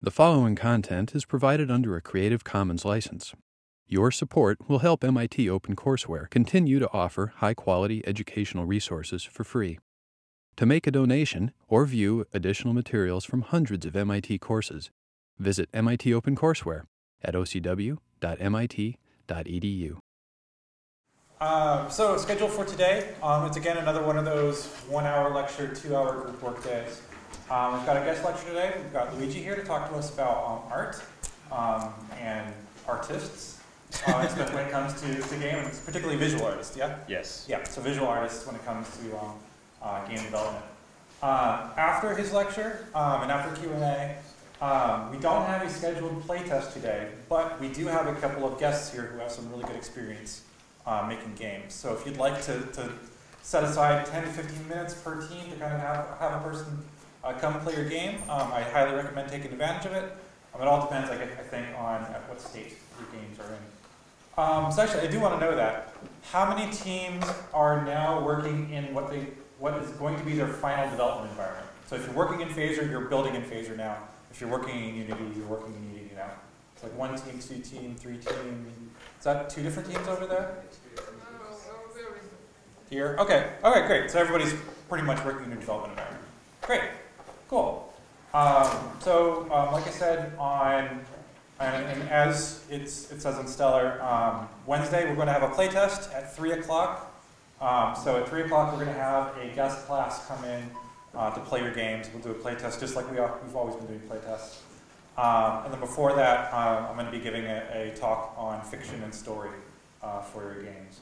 The following content is provided under a Creative Commons license. Your support will help MIT OpenCourseware continue to offer high quality educational resources for free. To make a donation or view additional materials from hundreds of MIT courses, visit MIT OpenCourseware at ocw.mit.edu. Uh, so, schedule for today, um, it's again another one of those one hour lecture, two hour group work days. Um, we've got a guest lecture today. We've got Luigi here to talk to us about um, art um, and artists, uh, especially when it comes to, to games, particularly visual artists, yeah? Yes. Yeah, so visual artists when it comes to um, uh, game development. Uh, after his lecture um, and after Q&A, um, we don't have a scheduled playtest today, but we do have a couple of guests here who have some really good experience uh, making games. So if you'd like to, to set aside 10 to 15 minutes per team to kind of have, have a person uh, come play your game, um, I highly recommend taking advantage of it. Um, it all depends, I, I think, on at what state your games are in. Um, so actually, I do want to know that. How many teams are now working in what they what is going to be their final development environment? So if you're working in Phaser, you're building in Phaser now. If you're working in Unity, you're working in Unity now. It's like one team, two team, three team. Is that two different teams over there? Here? Okay. Okay, great. So everybody's pretty much working in a development environment. Great. Cool. Um, so, um, like I said, on and, and as it says in Stellar, um, Wednesday we're going to have a playtest at 3 o'clock. Um, so at 3 o'clock we're going to have a guest class come in uh, to play your games. We'll do a playtest just like we we've always been doing playtests. Um, and then before that, um, I'm going to be giving a, a, talk on fiction and story uh, for your games.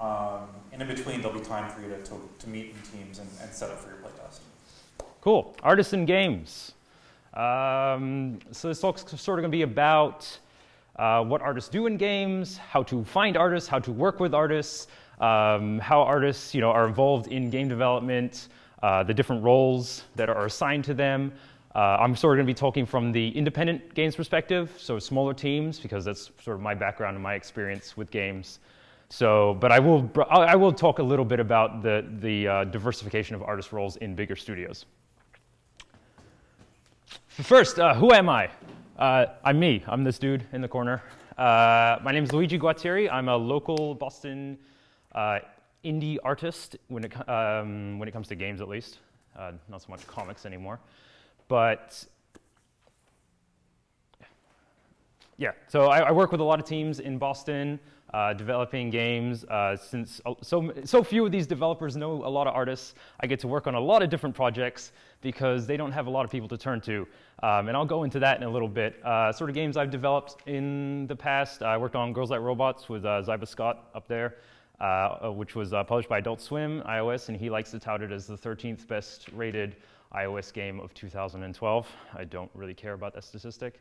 Um, and in between, there'll be time for you to, to, to meet in teams and, and set up for your playtest. Cool. Artisan games. Um, so this talk's sort of going to be about uh, what artists do in games, how to find artists, how to work with artists, um, how artists you know, are involved in game development, uh, the different roles that are assigned to them. Uh, I'm sort of going to be talking from the independent games perspective, so smaller teams, because that's sort of my background and my experience with games. So, but I will, I will talk a little bit about the, the uh, diversification of artist roles in bigger studios. First, uh, who am I? Uh, I'm me. I'm this dude in the corner. Uh, my name is Luigi Guatieri. I'm a local Boston uh, indie artist when it, um, when it comes to games, at least. Uh, not so much comics anymore. But yeah, so I, I, work with a lot of teams in Boston uh, developing games. Uh, since so, so few of these developers know a lot of artists, I get to work on a lot of different projects because they don't have a lot of people to turn to. Um, and I'll go into that in a little bit. Uh, sort of games I've developed in the past. I worked on Girls Like Robots with uh, Ziba Scott up there. Uh, which was uh, published by Adult Swim, iOS, and he likes to tout it as the 13th best rated iOS game of 2012. I don't really care about that statistic,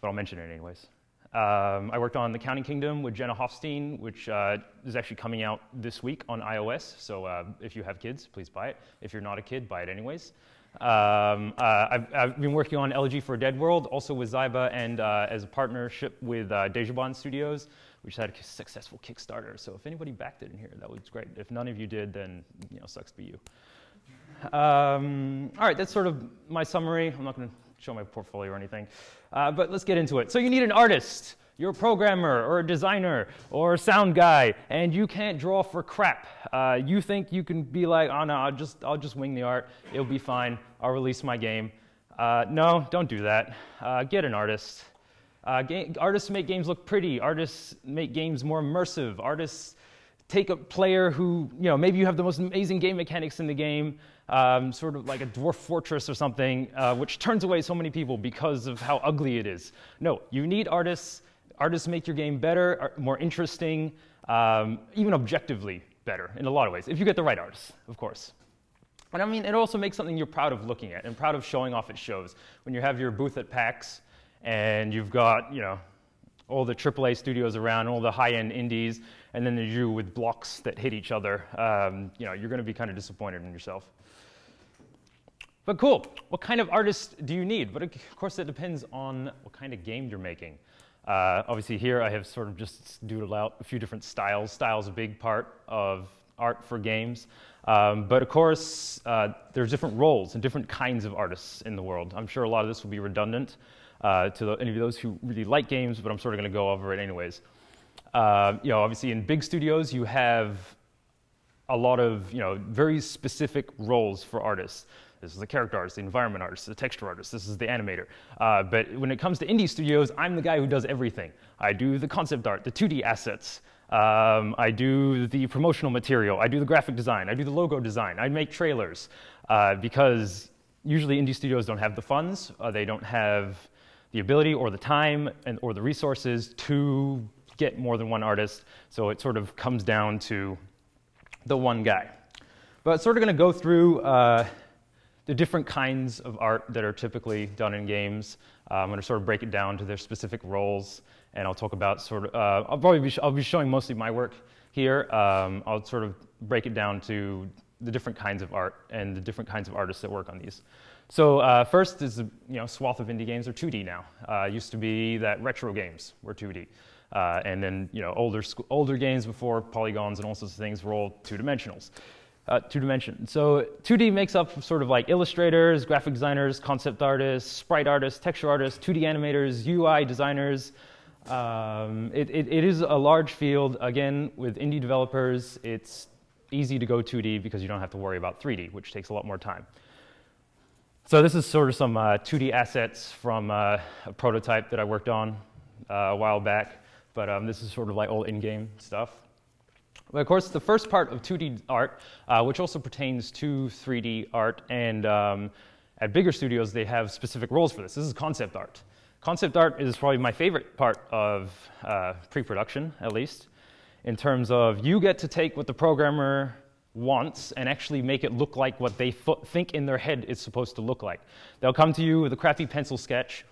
but I'll mention it anyways. Um, I worked on The Counting Kingdom with Jenna Hoffstein, which uh, is actually coming out this week on iOS. So uh, if you have kids, please buy it. If you're not a kid, buy it anyways. Um, uh, I've, I've, been working on Elegy for a Dead World, also with Ziba, and uh, as a partnership with uh, Dejobaan Studios, which had a successful Kickstarter. So if anybody backed it in here, that was great. If none of you did, then you know, sucks to be you. Um, all right, that's sort of my summary. I'm not going to show my portfolio or anything. Uh, but let's get into it. So you need an artist. You're a programmer or a designer or a sound guy, and you can't draw for crap. Uh, you think you can be like, oh no, I'll just, I'll just wing the art. It'll be fine. I'll release my game. Uh, no, don't do that. Uh, get an artist. Uh, artists make games look pretty. Artists make games more immersive. Artists take a player who, you know, maybe you have the most amazing game mechanics in the game, um, sort of like a dwarf fortress or something, uh, which turns away so many people because of how ugly it is. No, you need artists. Artists make your game better, more interesting, um, even objectively better in a lot of ways, if you get the right artists, of course. And I mean, it also makes something you're proud of looking at and proud of showing off at shows. When you have your booth at PAX and you've got, you know, all the AAA studios around, all the high-end indies, and then you with blocks that hit each other, um, you know, you're going to be kind of disappointed in yourself. But cool, what kind of artist do you need? But of course, it depends on what kind of game you're making. Uh, obviously, here I have sort of just doodled out a few different styles. Style's a big part of art for games. Um, but of course, uh, there's different roles and different kinds of artists in the world. I'm sure a lot of this will be redundant uh, to the, any of those who really like games, but I'm sort of going to go over it anyways. Uh, you know, obviously in big studios, you have a lot of you know very specific roles for artists. This is the character artist, the environment artist, the texture artist, this is the animator. Uh, but when it comes to indie studios, I'm the guy who does everything. I do the concept art, the 2D assets. Um, I do the promotional material. I do the graphic design. I do the logo design. I make trailers. Uh, because usually indie studios don't have the funds, uh, they don't have the ability or the time and, or the resources to get more than one artist. So it sort of comes down to the one guy. But sort of going to go through uh, the different kinds of art that are typically done in games. Uh, I'm going to sort of break it down to their specific roles, and I'll talk about sort of. Uh, I'll probably be, I'll be showing mostly my work here. Um, I'll sort of break it down to the different kinds of art and the different kinds of artists that work on these. So uh, first is you know swath of indie games are 2D now. Uh, used to be that retro games were 2D. Uh, and then you know older older games before polygons and all sorts of things were all two dimensionals uh, two dimension. So 2D makes up sort of like illustrators, graphic designers, concept artists, sprite artists, texture artists, 2D animators, UI designers. Um, it, it, it is a large field. Again, with indie developers, it's easy to go 2D because you don't have to worry about 3D, which takes a lot more time. So this is sort of some uh, 2D assets from uh, a prototype that I worked on uh, a while back. But um, this is sort of like all in-game stuff. But of course, the first part of 2D art, uh, which also pertains to 3D art, and um, at bigger studios, they have specific roles for this. This is concept art. Concept art is probably my favorite part of uh, pre production, at least, in terms of you get to take what the programmer wants and actually make it look like what they think in their head it's supposed to look like. They'll come to you with a crappy pencil sketch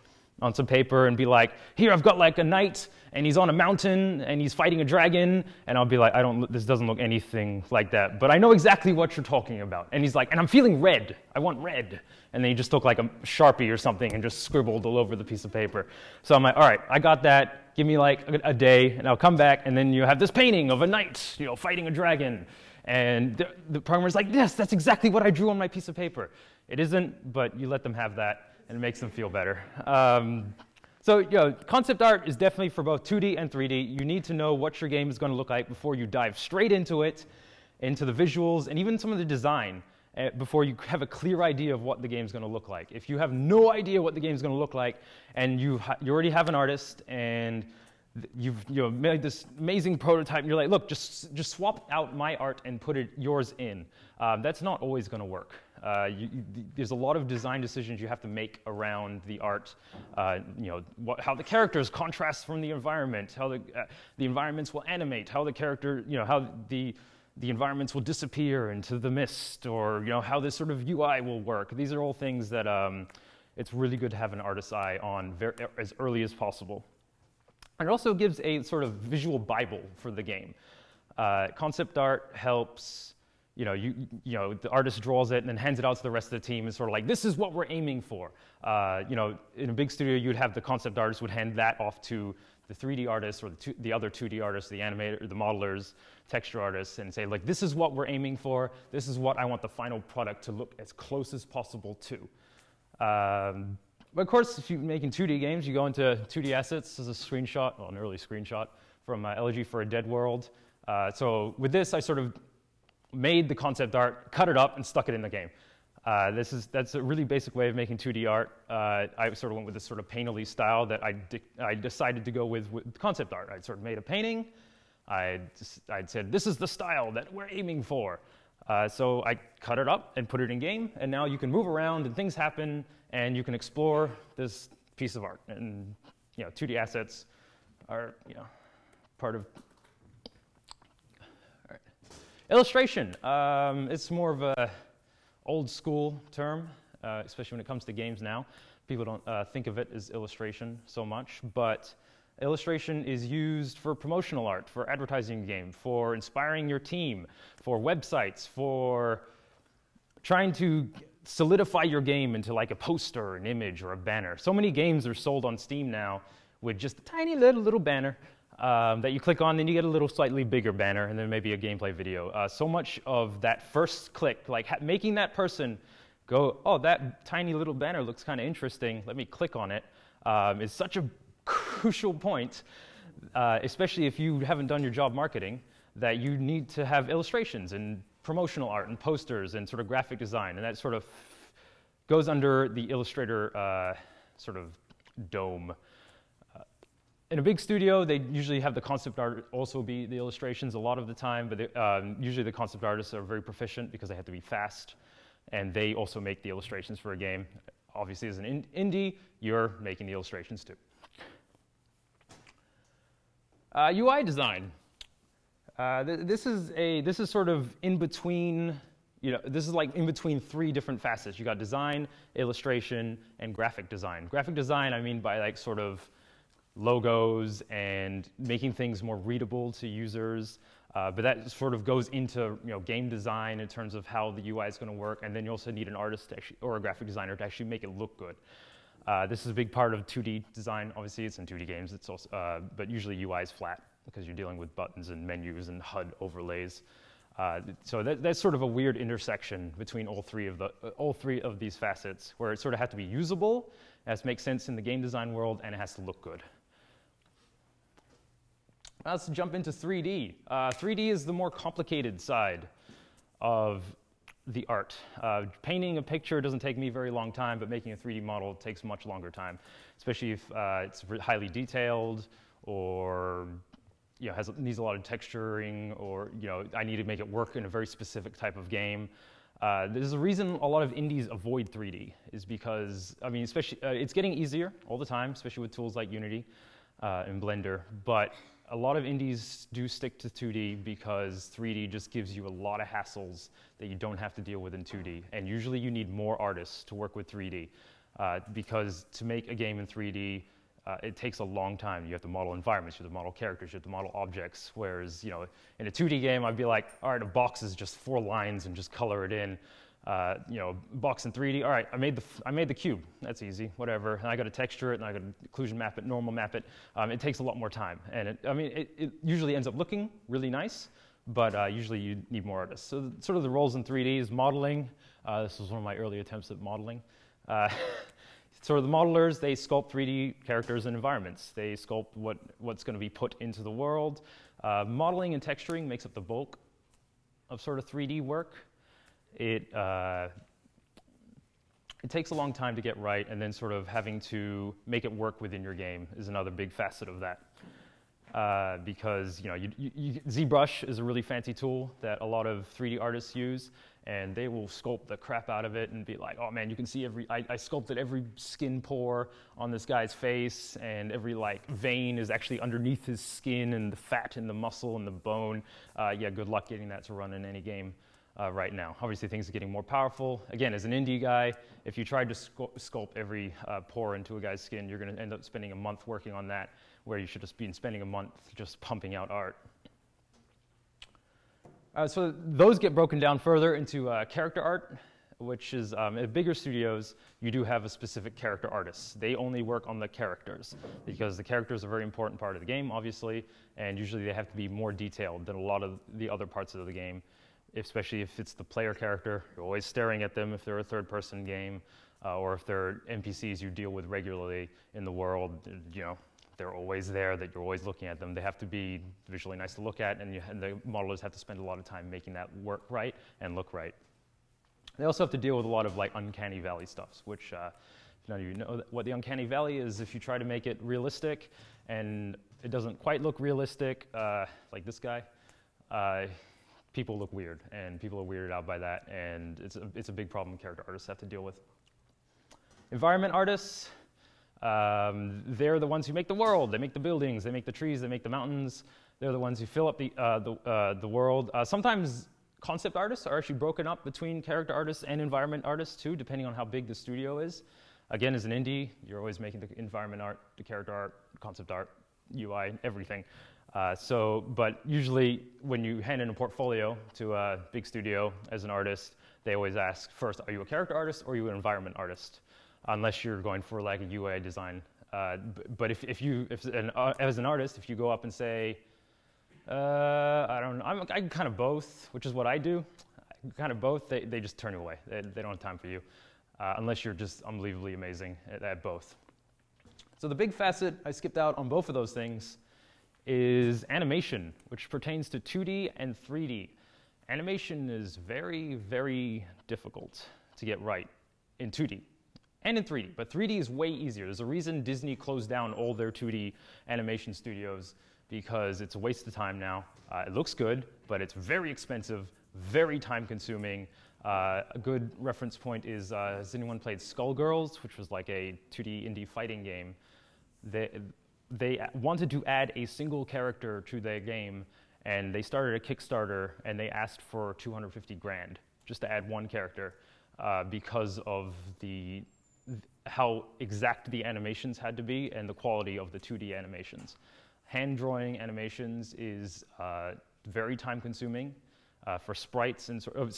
on some paper and be like, here, I've got like a knight and he's on a mountain and he's fighting a dragon. And I'll be like, I don't, this doesn't look anything like that, but I know exactly what you're talking about. And he's like, and I'm feeling red. I want red. And then he just took like a Sharpie or something and just scribbled all over the piece of paper. So I'm like, all right, I got that. Give me like a, day and I'll come back. And then you have this painting of a knight, you know, fighting a dragon. And the, the programmer's like, yes, that's exactly what I drew on my piece of paper. It isn't, but you let them have that and it makes them feel better. Um, so, you know, concept art is definitely for both 2D and 3D. You need to know what your game is going to look like before you dive straight into it, into the visuals, and even some of the design uh, before you have a clear idea of what the game is going to look like. If you have no idea what the game is going to look like, and you, you already have an artist and you've you know, made this amazing prototype, and you're like, look, just, just swap out my art and put it yours in. Um, that's not always going to work. Uh, you, there's a lot of design decisions you have to make around the art. Uh, you know, what, how the characters contrast from the environment, how the, uh, the environments will animate, how the character, you know, how the, the environments will disappear into the mist, or you know, how this sort of UI will work. These are all things that um, it's really good to have an artist's eye on as early as possible. And it also gives a sort of visual Bible for the game. Uh, concept art helps you know, you, you know, the artist draws it and then hands it out to the rest of the team. It's sort of like, this is what we're aiming for. Uh, you know, in a big studio, you'd have the concept artist would hand that off to the 3D artists or the, two, the other 2D artists, the animator, the modelers, texture artists, and say, like, this is what we're aiming for. This is what I want the final product to look as close as possible to. Um, but of course, if you're making 2D games, you go into 2D assets. This is a screenshot, well, an early screenshot from uh, Elegy for a Dead World. Uh, so with this, I sort of made the concept art, cut it up, and stuck it in the game. Uh, this is, that's a really basic way of making 2D art. Uh, I sort of went with this sort of painterly style that I, I decided to go with, with concept art. I sort of made a painting. I I'd said, this is the style that we're aiming for. Uh, so I cut it up and put it in game, and now you can move around and things happen, and you can explore this piece of art. And you know, 2D assets are you know, part of Illustration. Um, it's more of a old school term, uh, especially when it comes to games now. People don't uh, think of it as illustration so much, but illustration is used for promotional art, for advertising game, for inspiring your team, for websites, for trying to solidify your game into like a poster, an image, or a banner. So many games are sold on Steam now with just a tiny little little banner um, that you click on, then you get a little slightly bigger banner, and then maybe a gameplay video. Uh, so much of that first click, like making that person go, oh, that tiny little banner looks kind of interesting, let me click on it, um, is such a crucial point, uh, especially if you haven't done your job marketing, that you need to have illustrations and promotional art and posters and sort of graphic design, and that sort of goes under the Illustrator uh, sort of dome. In a big studio, they usually have the concept art also be the illustrations a lot of the time, but um, usually the concept artists are very proficient because they have to be fast, and they also make the illustrations for a game. Obviously, as an in- indie, you're making the illustrations too. Uh, UI design. Uh, th- this is a this is sort of in between. You know, this is like in between three different facets. You got design, illustration, and graphic design. Graphic design, I mean by like sort of logos and making things more readable to users. Uh, but that sort of goes into you know, game design in terms of how the UI is going to work, and then you also need an artist actually, or a graphic designer to actually make it look good. Uh, this is a big part of 2D design. Obviously, it's in 2D games, it's also, uh, but usually UI is flat because you're dealing with buttons and menus and HUD overlays. Uh, so that, that's sort of a weird intersection between all three of the uh, all three of these facets, where it sort of has to be usable, it has to make sense in the game design world, and it has to look good. Now let's jump into 3D. Uh, 3D is the more complicated side of the art. Uh, painting a picture doesn't take me very long time, but making a 3D model takes much longer time, especially if uh, it's highly detailed or you know, has, needs a lot of texturing or you know, I need to make it work in a very specific type of game. Uh, there's a reason a lot of indies avoid 3D is because, I mean, especially, uh, it's getting easier all the time, especially with tools like Unity uh, and Blender, but a lot of indies do stick to 2D because 3D just gives you a lot of hassles that you don't have to deal with in 2D. And usually you need more artists to work with 3D uh, because to make a game in 3D, uh, it takes a long time. You have to model environments, you have to model characters, you have to model objects. Whereas, you know, in a 2D game, I'd be like, all right, a box is just four lines and just color it in uh, you know, box in 3D. All right, I made the I made the cube. That's easy. Whatever. And I got to texture it, and I got to occlusion map it, normal map it. Um, it takes a lot more time, and it, I mean, it, it, usually ends up looking really nice, but uh, usually you need more artists. So sort of the roles in 3D is modeling. Uh, this was one of my early attempts at modeling. Uh, of the modelers, they sculpt 3D characters and environments. They sculpt what, what's going to be put into the world. Uh, modeling and texturing makes up the bulk of sort of 3D work it, uh, it takes a long time to get right, and then sort of having to make it work within your game is another big facet of that. Uh, because you know, you, you, ZBrush is a really fancy tool that a lot of 3D artists use, and they will sculpt the crap out of it and be like, "Oh man, you can see every I, I sculpted every skin pore on this guy's face, and every like vein is actually underneath his skin, and the fat and the muscle and the bone. Uh, yeah, good luck getting that to run in any game." Uh, right now. Obviously, things are getting more powerful. Again, as an indie guy, if you tried to sculpt every uh, pore into a guy's skin, you're going to end up spending a month working on that, where you should just be spending a month just pumping out art. Uh, so those get broken down further into uh, character art, which is um, at bigger studios, you do have a specific character artist. They only work on the characters because the characters are a very important part of the game, obviously, and usually they have to be more detailed than a lot of the other parts of the game especially if it's the player character. You're always staring at them if they're a third person game, uh, or if they're NPCs you deal with regularly in the world. You know, they're always there, that you're always looking at them. They have to be visually nice to look at, and, you, and the modelers have to spend a lot of time making that work right and look right. They also have to deal with a lot of like uncanny valley stuffs, which uh, none of you know what the uncanny valley is. If you try to make it realistic and it doesn't quite look realistic, uh, like this guy, uh, people look weird, and people are weirded out by that, and it's a, it's a big problem character artists have to deal with. Environment artists, um, they're the ones who make the world. They make the buildings, they make the trees, they make the mountains. They're the ones who fill up the, uh, the, uh, the world. Uh, sometimes concept artists are actually broken up between character artists and environment artists too, depending on how big the studio is. Again, as an indie, you're always making the environment art, the character art, concept art, UI, everything. Uh, so, but usually when you hand in a portfolio to a big studio as an artist, they always ask first, are you a character artist or are you an environment artist? Unless you're going for like a UI design Uh, but if, if you, if an, uh, as an artist, if you go up and say, uh, I don't know, I'm, I'm kind of both, which is what I do, kind of both, they, they just turn you away. They, they don't have time for you, uh, unless you're just unbelievably amazing at, at both. So the big facet I skipped out on both of those things is animation, which pertains to 2D and 3D. Animation is very, very difficult to get right in 2D and in 3D, but 3D is way easier. There's a reason Disney closed down all their 2D animation studios because it's a waste of time now. Uh, it looks good, but it's very expensive, very time consuming. Uh, a good reference point is uh, has anyone played Skullgirls, which was like a 2D indie fighting game? They, they wanted to add a single character to their game, and they started a Kickstarter and they asked for 250 grand just to add one character uh, because of the how exact the animations had to be and the quality of the 2D animations. Hand drawing animations is uh, very time consuming uh, for sprites and sort of,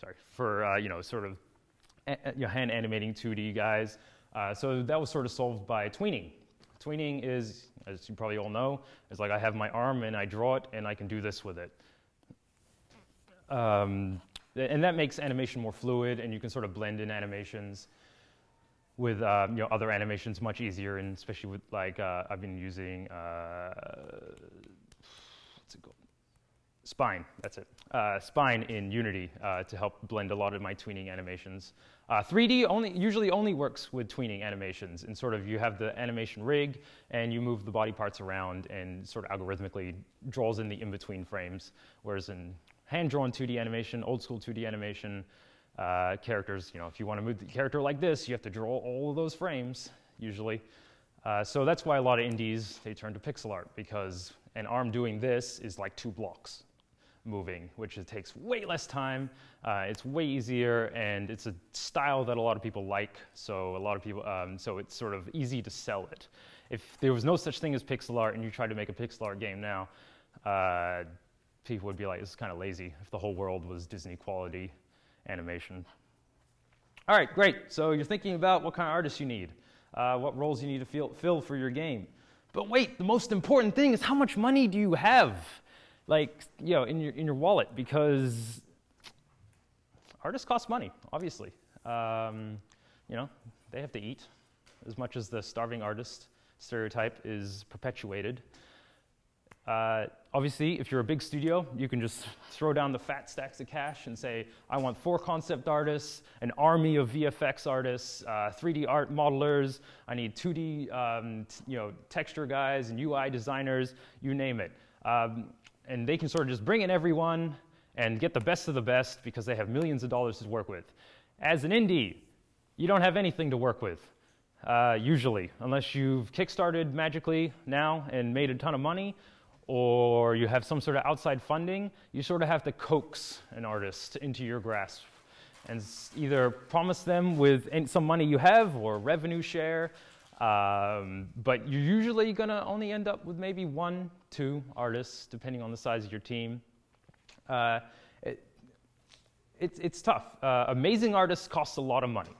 sorry, for uh, you know sort of you know, hand animating 2D guys. Uh, so that was sort of solved by tweening. Tweening is, as you probably all know, is like I have my arm and I draw it and I can do this with it. Um, and that makes animation more fluid and you can sort of blend in animations with uh, you know, other animations much easier, and especially with like uh, I've been using uh, what's it called? Spine. That's it. Uh, Spine in Unity uh, to help blend a lot of my tweening animations. 3D uh, only usually only works with tweening animations, and sort of you have the animation rig, and you move the body parts around, and sort of algorithmically draws in the in-between frames. Whereas in hand-drawn 2D animation, old school 2D animation, uh, characters, you know, if you want to move the character like this, you have to draw all of those frames, usually. Uh, so that's why a lot of indies, they turn to pixel art, because an arm doing this is like two blocks moving, which takes way less time, uh, it's way easier, and it's a style that a lot of people like, so a lot of people, um, so it's sort of easy to sell it. If there was no such thing as pixel art and you tried to make a pixel art game now, uh, people would be like, this is kind of lazy if the whole world was Disney quality animation. All right, great. So you're thinking about what kind of artists you need, uh, what roles you need to fill for your game. But wait, the most important thing is how much money do you have, like you know, in your in your wallet? Because artists cost money, obviously. Um, you know, they have to eat as much as the starving artist stereotype is perpetuated. Uh, obviously, if you're a big studio, you can just throw down the fat stacks of cash and say, I want four concept artists, an army of VFX artists, uh, 3D art modelers, I need 2D um, you know, texture guys and UI designers, you name it. Um, and they can sort of just bring in everyone and get the best of the best because they have millions of dollars to work with. As an indie, you don't have anything to work with. Uh, usually, unless you've kickstarted magically now and made a ton of money, or you have some sort of outside funding, you sort of have to coax an artist into your grasp and either promise them with some money you have or revenue share. Um, but you're usually going to only end up with maybe one, two artists, depending on the size of your team. Uh, it, it's, it's tough. Uh, amazing artists cost a lot of money.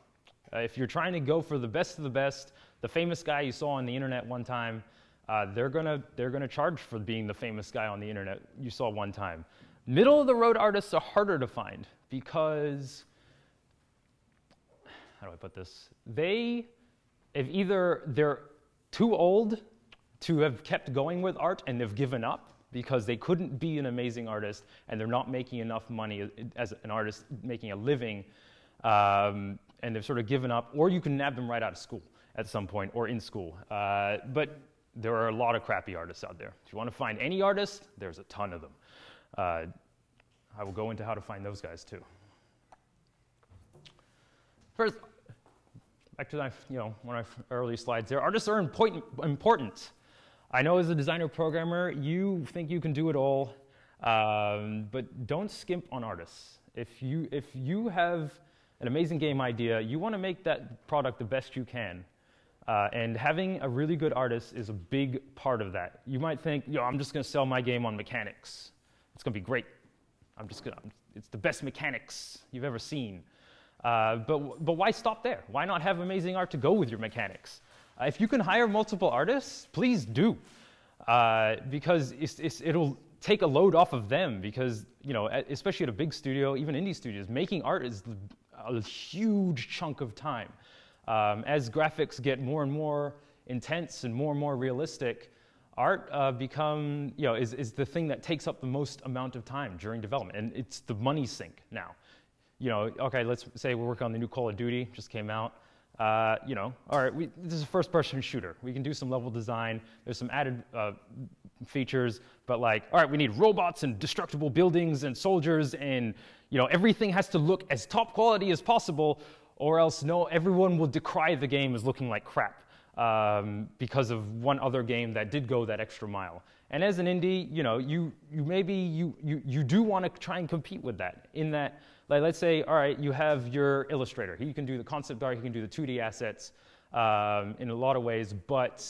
Uh, if you're trying to go for the best of the best, the famous guy you saw on the internet one time, uh, they're gonna they're gonna charge for being the famous guy on the internet you saw one time. Middle of the road artists are harder to find because how do I put this? They if either they're too old to have kept going with art and they've given up because they couldn't be an amazing artist and they're not making enough money as an artist making a living um, and they've sort of given up or you can nab them right out of school at some point or in school uh, but there are a lot of crappy artists out there. If you want to find any artist, there's a ton of them. Uh, I will go into how to find those guys too. First, back to my, you know, one of my early slides there. Artists are important. important. I know as a designer programmer, you think you can do it all, um, but don't skimp on artists. If you, if you have an amazing game idea, you want to make that product the best you can. Uh, and having a really good artist is a big part of that. You might think, yo, I'm just going to sell my game on mechanics. It's going to be great. I'm just going to, it's the best mechanics you've ever seen. Uh, but, but why stop there? Why not have amazing art to go with your mechanics? Uh, if you can hire multiple artists, please do, uh, because it's, it's, it'll take a load off of them. Because you know, especially at a big studio, even indie studios, making art is a huge chunk of time. Um, as graphics get more and more intense and more and more realistic, art uh, become you know is, is the thing that takes up the most amount of time during development, and it's the money sink now. You know, okay, let's say we're working on the new Call of Duty, just came out. Uh, you know, all right, we, this is a first-person shooter. We can do some level design. There's some added uh, features, but like, all right, we need robots and destructible buildings and soldiers, and you know, everything has to look as top quality as possible, or else no, everyone will decry the game as looking like crap um, because of one other game that did go that extra mile. And as an indie, you know, you, you maybe you, you, you do want to try and compete with that in that, like, let's say, all right, you have your illustrator. He can do the concept art, he can do the 2D assets um, in a lot of ways, but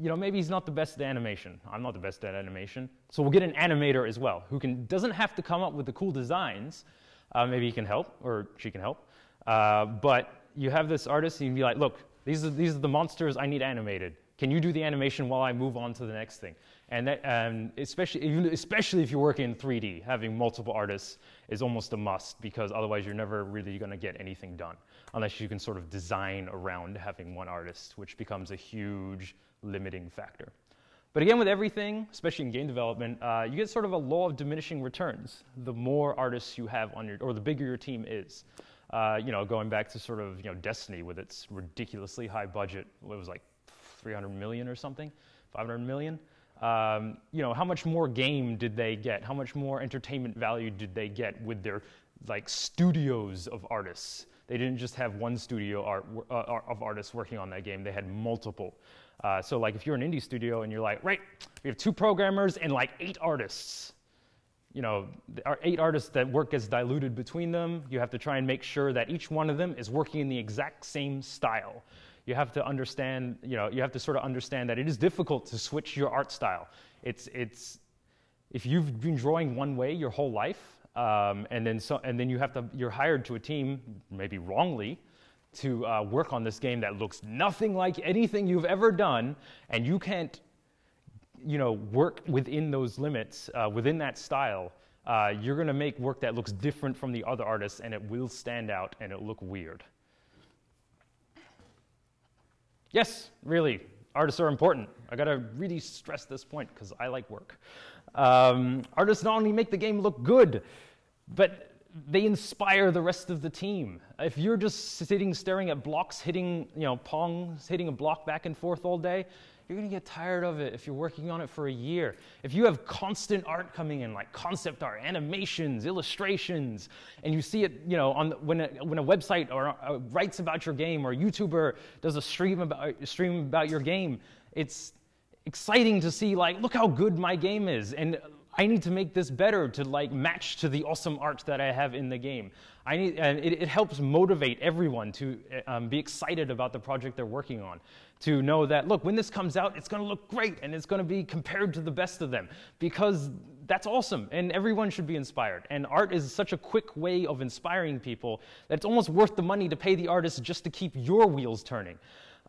you know, maybe he's not the best at animation. I'm not the best at animation. So we'll get an animator as well who can, doesn't have to come up with the cool designs. Uh, maybe he can help or she can help. Uh, but you have this artist and you can be like, look, these are, these are the monsters I need animated. Can you do the animation while I move on to the next thing? And that, um, especially, especially if you're working in 3D, having multiple artists is almost a must because otherwise you're never really going to get anything done unless you can sort of design around having one artist, which becomes a huge limiting factor. But again, with everything, especially in game development, uh, you get sort of a law of diminishing returns. The more artists you have on your, or the bigger your team is. Uh, you know, going back to sort of you know Destiny with its ridiculously high budget, it was like 300 million or something, 500 million. Um, you know, how much more game did they get? How much more entertainment value did they get with their like studios of artists? They didn't just have one studio art, uh, of artists working on that game. They had multiple. Uh, so like if you're an indie studio and you're like, right, we have two programmers and like eight artists you know, eight artists that work gets diluted between them. You have to try and make sure that each one of them is working in the exact same style. You have to understand, you know, you have to sort of understand that it is difficult to switch your art style. It's, it's, if you've been drawing one way your whole life, um, and then so, and then you have to, you're hired to a team, maybe wrongly, to uh, work on this game that looks nothing like anything you've ever done, and you can't you know, work within those limits, uh, within that style, uh, you're going to make work that looks different from the other artists, and it will stand out and it'll look weird. Yes, really, artists are important. I got to really stress this point because I like work. Um, artists not only make the game look good, but they inspire the rest of the team. If you're just sitting staring at blocks, hitting, you know, pong, hitting a block back and forth all day, you're going to get tired of it if you're working on it for a year. If you have constant art coming in, like concept art, animations, illustrations, and you see it, you know, on the, when, a, when a website or uh, writes about your game or a YouTuber does a stream about, stream about your game, it's exciting to see, like, look how good my game is. And I need to make this better to like match to the awesome art that I have in the game. I need, and it, it helps motivate everyone to um, be excited about the project they're working on. To know that, look, when this comes out, it's going to look great and it's going to be compared to the best of them because that's awesome and everyone should be inspired. And art is such a quick way of inspiring people that it's almost worth the money to pay the artist just to keep your wheels turning.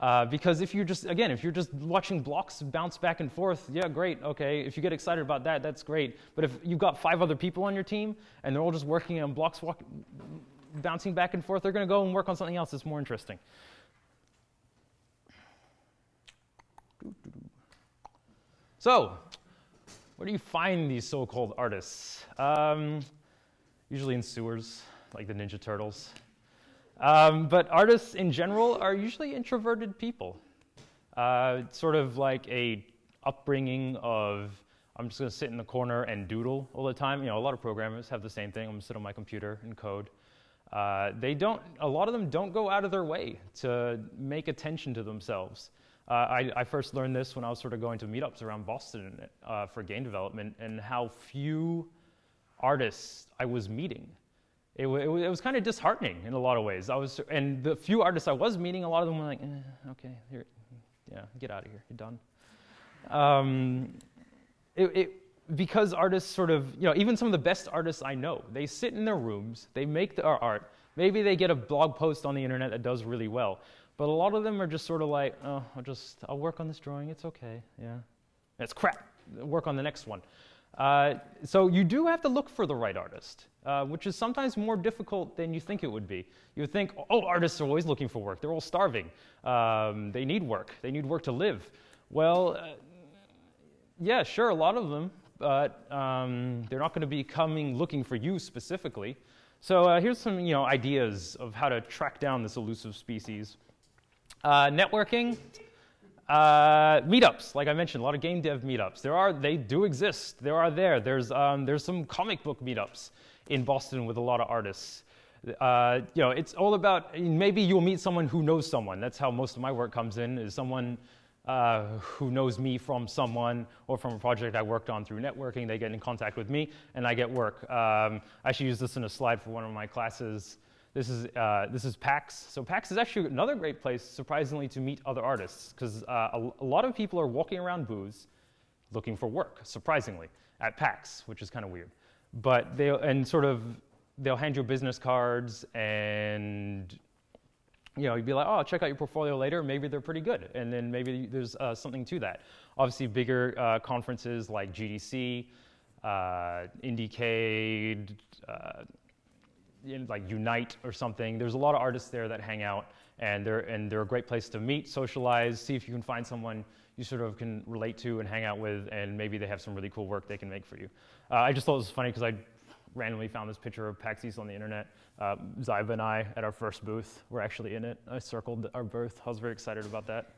Uh, because if you're just, again, if you're just watching blocks bounce back and forth, yeah, great, okay. If you get excited about that, that's great. But if you've got five other people on your team and they're all just working on blocks walk, bouncing back and forth, they're going to go and work on something else that's more interesting. So, where do you find these so called artists? Um, usually in sewers, like the Ninja Turtles. Um, but artists in general are usually introverted people. Uh, sort of like a upbringing of I'm just going to sit in the corner and doodle all the time. You know, a lot of programmers have the same thing. I'm going to sit on my computer and code. Uh, they don't. A lot of them don't go out of their way to make attention to themselves. Uh, I, I, first learned this when I was sort of going to meetups around Boston uh, for game development, and how few artists I was meeting it, it, it was kind of disheartening in a lot of ways. I was, and the few artists I was meeting, a lot of them were like, eh, okay, here, yeah, get out of here, you're done. Um, it, because artists sort of, you know, even some of the best artists I know, they sit in their rooms, they make their art, maybe they get a blog post on the internet that does really well, But a lot of them are just sort of like, oh, I'll just, I'll work on this drawing, it's okay, yeah. It's crap, work on the next one. Uh, so you do have to look for the right artist, uh, which is sometimes more difficult than you think it would be. You think, oh, artists are always looking for work. They're all starving. Um, they need work. They need work to live. Well, uh, yeah, sure, a lot of them, but um, they're not going to be coming looking for you specifically. So uh, here's some you know, ideas of how to track down this elusive species. Uh, networking, uh, meetups, like I mentioned, a lot of game dev meetups. There are, they do exist. There are there. There's, um, there's some comic book meetups in Boston with a lot of artists. Uh, you know, it's all about maybe you'll meet someone who knows someone. That's how most of my work comes in. Is someone uh, who knows me from someone or from a project I worked on through networking. They get in contact with me, and I get work. Um, I actually use this in a slide for one of my classes. This is, uh, this is PAX. So PAX is actually another great place, surprisingly, to meet other artists, because uh, a, a, lot of people are walking around booths looking for work, surprisingly, at PAX, which is kind of weird. But they and sort of they'll hand you business cards and you know, you'd be like, oh, I'll check out your portfolio later. Maybe they're pretty good. And then maybe there's uh, something to that. Obviously, bigger uh, conferences like GDC, uh, Indiecade, like Unite or something. There's a lot of artists there that hang out, and they're and they're a great place to meet, socialize, see if you can find someone you sort of can relate to and hang out with, and maybe they have some really cool work they can make for you. Uh, I just thought it was funny because I randomly found this picture of PAX East on the internet. Uh, Ziba and I at our first booth were actually in it. I circled our booth. I was very excited about that.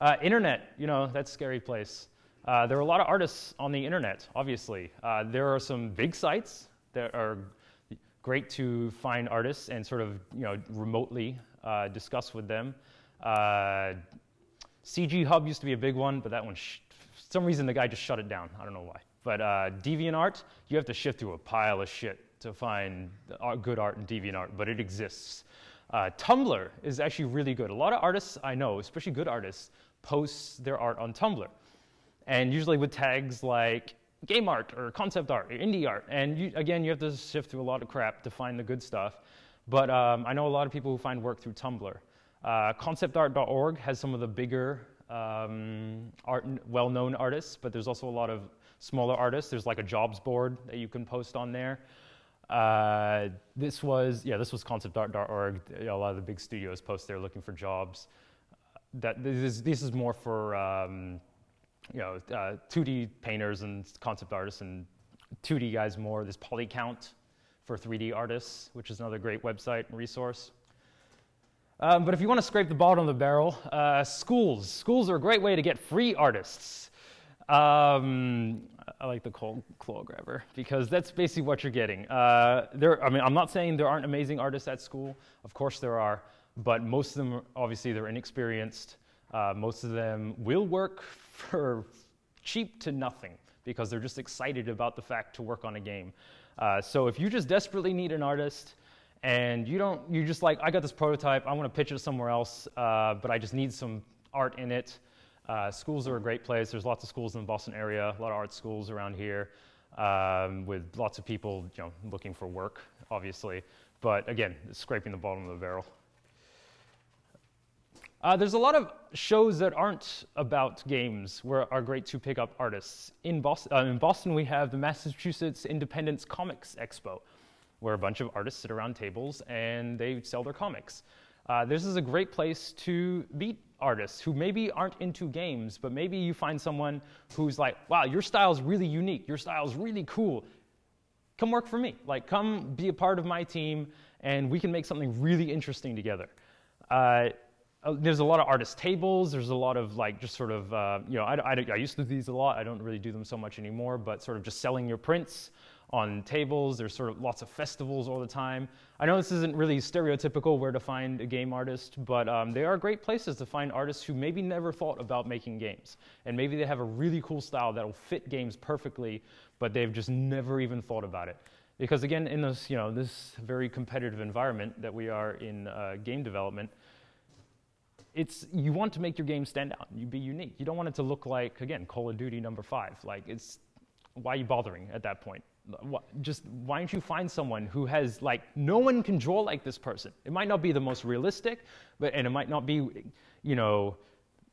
Uh, internet, you know, that's a scary place. Uh, there are a lot of artists on the internet, obviously. Uh, there are some big sites that are great to find artists and sort of you know remotely uh, discuss with them. Uh, CG Hub used to be a big one, but that one, for some reason, the guy just shut it down. I don't know why. But uh, DeviantArt, you have to shift through a pile of shit to find good art in DeviantArt, but it exists. Uh, Tumblr is actually really good. A lot of artists I know, especially good artists, post their art on Tumblr. And usually with tags like game art or concept art or indie art. And you, again, you have to sift through a lot of crap to find the good stuff. But um, I know a lot of people who find work through Tumblr. Uh, conceptart.org has some of the bigger, um, art, well-known artists, but there's also a lot of smaller artists. There's like a jobs board that you can post on there. Uh, this was, yeah, this was conceptart.org. A lot of the big studios post there looking for jobs. That this is, this is more for um, you know, uh, 2D painters and concept artists and 2D guys more. There's Polycount for 3D artists, which is another great website and resource. Um, but if you want to scrape the bottom of the barrel, uh, schools. Schools are a great way to get free artists. Um, I like the claw grabber because that's basically what you're getting. Uh, there, I mean, I'm not saying there aren't amazing artists at school. Of course there are, but most of them, obviously, they're inexperienced. Uh, most of them will work for cheap to nothing because they're just excited about the fact to work on a game. Uh, so if you just desperately need an artist and you don't, you're just like, I got this prototype, I want to pitch it somewhere else, uh, but I just need some art in it. Uh, schools are a great place. There's lots of schools in the Boston area, a lot of art schools around here, um, with lots of people, you know, looking for work, obviously. But again, scraping the bottom of the barrel. Uh, there's a lot of shows that aren't about games where are great to pick up artists. In Boston, uh, in Boston, we have the Massachusetts Independent Comics Expo, where a bunch of artists sit around tables and they sell their comics. Uh, this is a great place to meet artists who maybe aren't into games, but maybe you find someone who's like, wow, your style's really unique, your style's really cool. Come work for me. Like, come be a part of my team, and we can make something really interesting together. Uh, there's a lot of artist tables. There's a lot of like just sort of, uh, you know, I, I, I, used to do these a lot. I don't really do them so much anymore, but sort of just selling your prints on tables. There's sort of lots of festivals all the time. I know this isn't really stereotypical where to find a game artist, but um, they are great places to find artists who maybe never thought about making games. And maybe they have a really cool style that'll fit games perfectly, but they've just never even thought about it. Because again, in this, you know, this very competitive environment that we are in uh, game development, it's you want to make your game stand out. You be unique. You don't want it to look like again Call of Duty number five. Like it's why are you bothering at that point? just why don't you find someone who has like no one can draw like this person it might not be the most realistic but and it might not be you know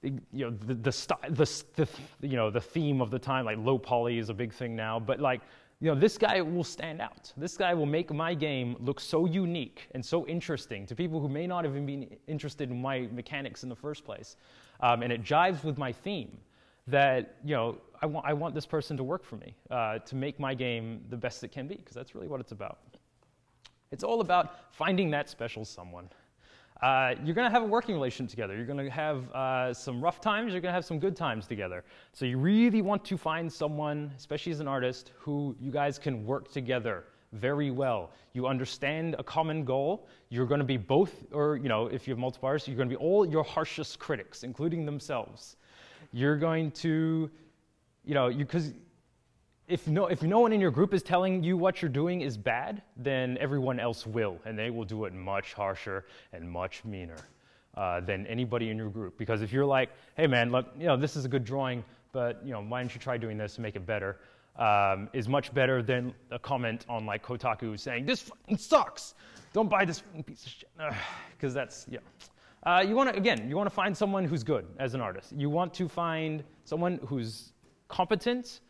you know the the, the, the you know the theme of the time like low poly is a big thing now but like you know this guy will stand out. This guy will make my game look so unique and so interesting to people who may not have been interested in my mechanics in the first place um, and it jives with my theme that you know I want, I want this person to work for me uh, to make my game the best it can be because that's really what it's about. It's all about finding that special someone uh, you're going to have a working relationship together. You're going to have uh, some rough times. You're going to have some good times together. So you really want to find someone, especially as an artist, who you guys can work together very well. You understand a common goal. You're going to be both, or you know, if you have multiple artists, you're going to be all your harshest critics, including themselves. You're going to, you know, you because if no, if no one in your group is telling you what you're doing is bad, then everyone else will, and they will do it much harsher and much meaner uh, than anybody in your group. Because if you're like, hey man, look, you know, this is a good drawing, but you know, why don't you try doing this to make it better? Um, is much better than a comment on like Kotaku saying this sucks. Don't buy this piece of shit. Because that's yeah. Uh, you want to, again, you want to find someone who's good as an artist. You want to find someone who's competent,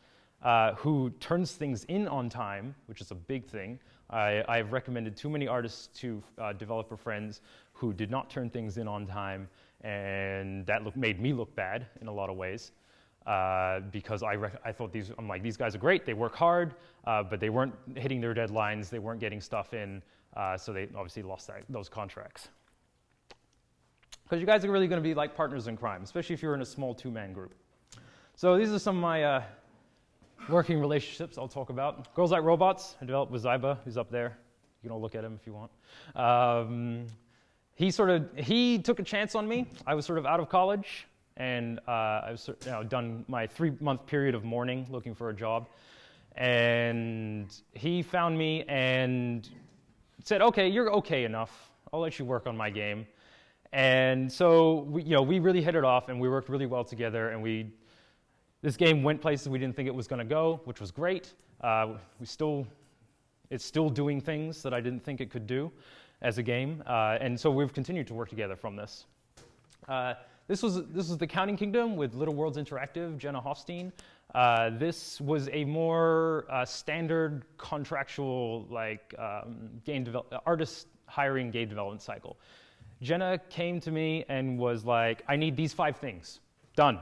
uh, who turns things in on time, which is a big thing. I, have recommended too many artists to uh, developer friends who did not turn things in on time, and that look, made me look bad in a lot of ways. Uh, because I, I thought these, I'm like, these guys are great, they work hard, uh, but they weren't hitting their deadlines, they weren't getting stuff in, uh, so they obviously lost that, those contracts. Because you guys are really going to be like partners in crime, especially if you're in a small two man group. So these are some of my working relationships I'll talk about. Girls Like Robots, I developed with Ziba, who's up there. You can all look at him if you want. Um, he sort of he took a chance on me. I was sort of out of college, and uh, I was you know, done my three month period of mourning, looking for a job. And he found me and said, "Okay, you're okay enough. I'll let you work on my game." And so, we, you know, we really hit it off and we worked really well together and we, this game went places we didn't think it was going to go, which was great. Uh, we still, it's still doing things that I didn't think it could do as a game. Uh, and so we've continued to work together from this. Uh, this was, this was The Counting Kingdom with Little Worlds Interactive, Jenna Hoffstein. Uh, this was a more uh, standard contractual, like um, game devel- artist hiring game development cycle. Jenna came to me and was like, I need these five things. Done.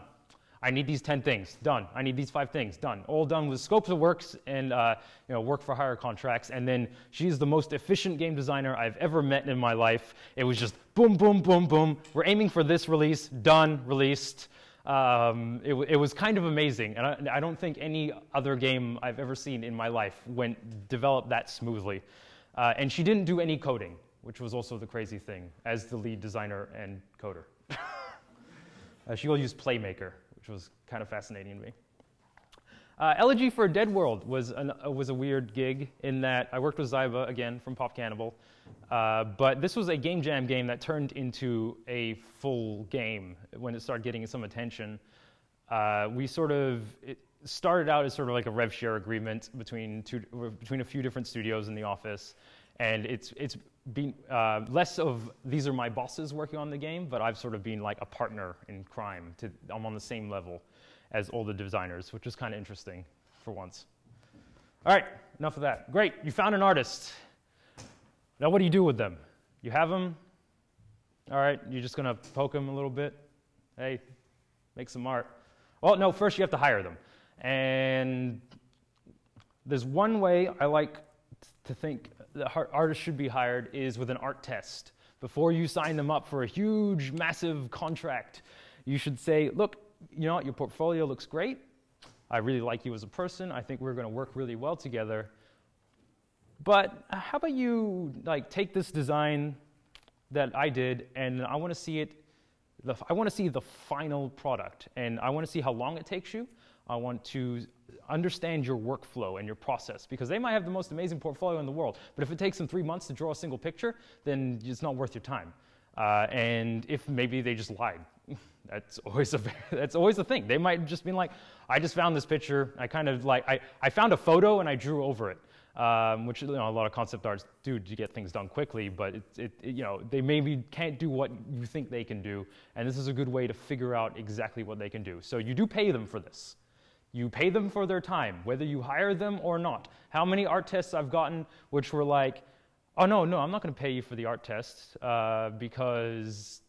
I need these 10 things. Done. I need these five things. Done. All done with scopes of works and uh, you know, work for hire contracts. And then she's the most efficient game designer I've ever met in my life. It was just boom, boom, boom, boom. We're aiming for this release. Done. Released. Um, it, it, was kind of amazing. And I, I, don't think any other game I've ever seen in my life went developed that smoothly. Uh, and she didn't do any coding which was also the crazy thing as the lead designer and coder. uh, she will use Playmaker, which was kind of fascinating to me. Uh, Elegy for a Dead World was, an, uh, was a weird gig in that I worked with Ziba, again, from Pop Cannibal. Uh, but this was a game jam game that turned into a full game when it started getting some attention. Uh, we sort of started out as sort of like a rev share agreement between, two, between a few different studios in the office. And it's, it's been uh, less of these are my bosses working on the game, but I've sort of been like a partner in crime. To, I'm on the same level as all the designers, which is kind of interesting for once. All right, enough of that. Great, you found an artist. Now, what do you do with them? You have them. All right, you're just gonna poke them a little bit. Hey, make some art. Well, no, first you have to hire them. And there's one way I like to think the artist should be hired is with an art test. Before you sign them up for a huge, massive contract, you should say, look, you know what, your portfolio looks great. I really like you as a person. I think we're going to work really well together. But how about you like take this design that I did and I want to see it the, I want to see the final product and I want to see how long it takes you. I want to understand your workflow and your process because they might have the most amazing portfolio in the world. But if it takes them three months to draw a single picture, then it's not worth your time. Uh, and if maybe they just lied that's always a that's always a thing. They might just be like, I just found this picture. I kind of like I, I found a photo and I drew over it, um, which you know, a lot of concept artists do to get things done quickly. But it, it, it, you know they maybe can't do what you think they can do, and this is a good way to figure out exactly what they can do. So you do pay them for this. You pay them for their time, whether you hire them or not. How many art tests I've gotten which were like, oh no, no, I'm not going to pay you for the art test uh, because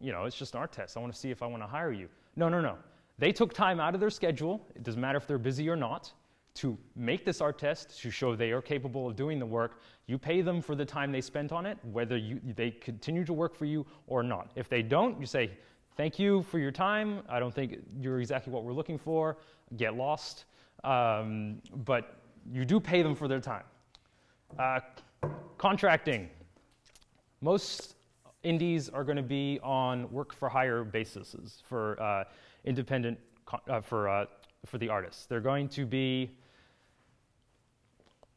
you know, it's just an art test. I want to see if I want to hire you. No, no, no. They took time out of their schedule, it doesn't matter if they're busy or not, to make this art test to show they are capable of doing the work. You pay them for the time they spent on it, whether you, they continue to work for you or not. If they don't, you say, Thank you for your time. I don't think you're exactly what we're looking for. Get lost. Um, but you do pay them for their time. Uh, contracting. Most indies are going to be on work for hire bases for uh, independent uh, for uh, for the artists. They're going to be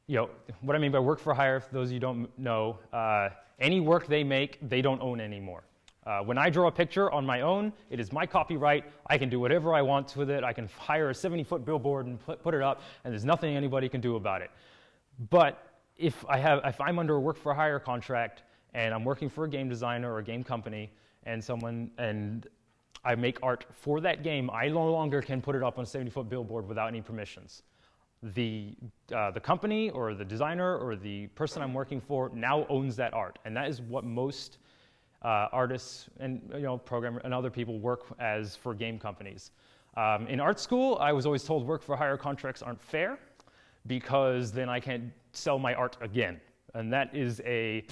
you know what I mean by work for hire. For those of you don't know, uh, any work they make, they don't own anymore. Uh, when I draw a picture on my own, it is my copyright. I can do whatever I want with it. I can hire a 70 foot billboard and put, put it up, and there's nothing anybody can do about it. But if, I have, if I'm under a work for hire contract, and I'm working for a game designer or a game company, and someone and I make art for that game, I no longer can put it up on a 70 foot billboard without any permissions. The, uh, the company or the designer or the person I'm working for now owns that art, and that is what most uh, artists and you know programmers and other people work as for game companies. Um, in art school, I was always told work for hire contracts aren't fair because then I can't sell my art again, and that is a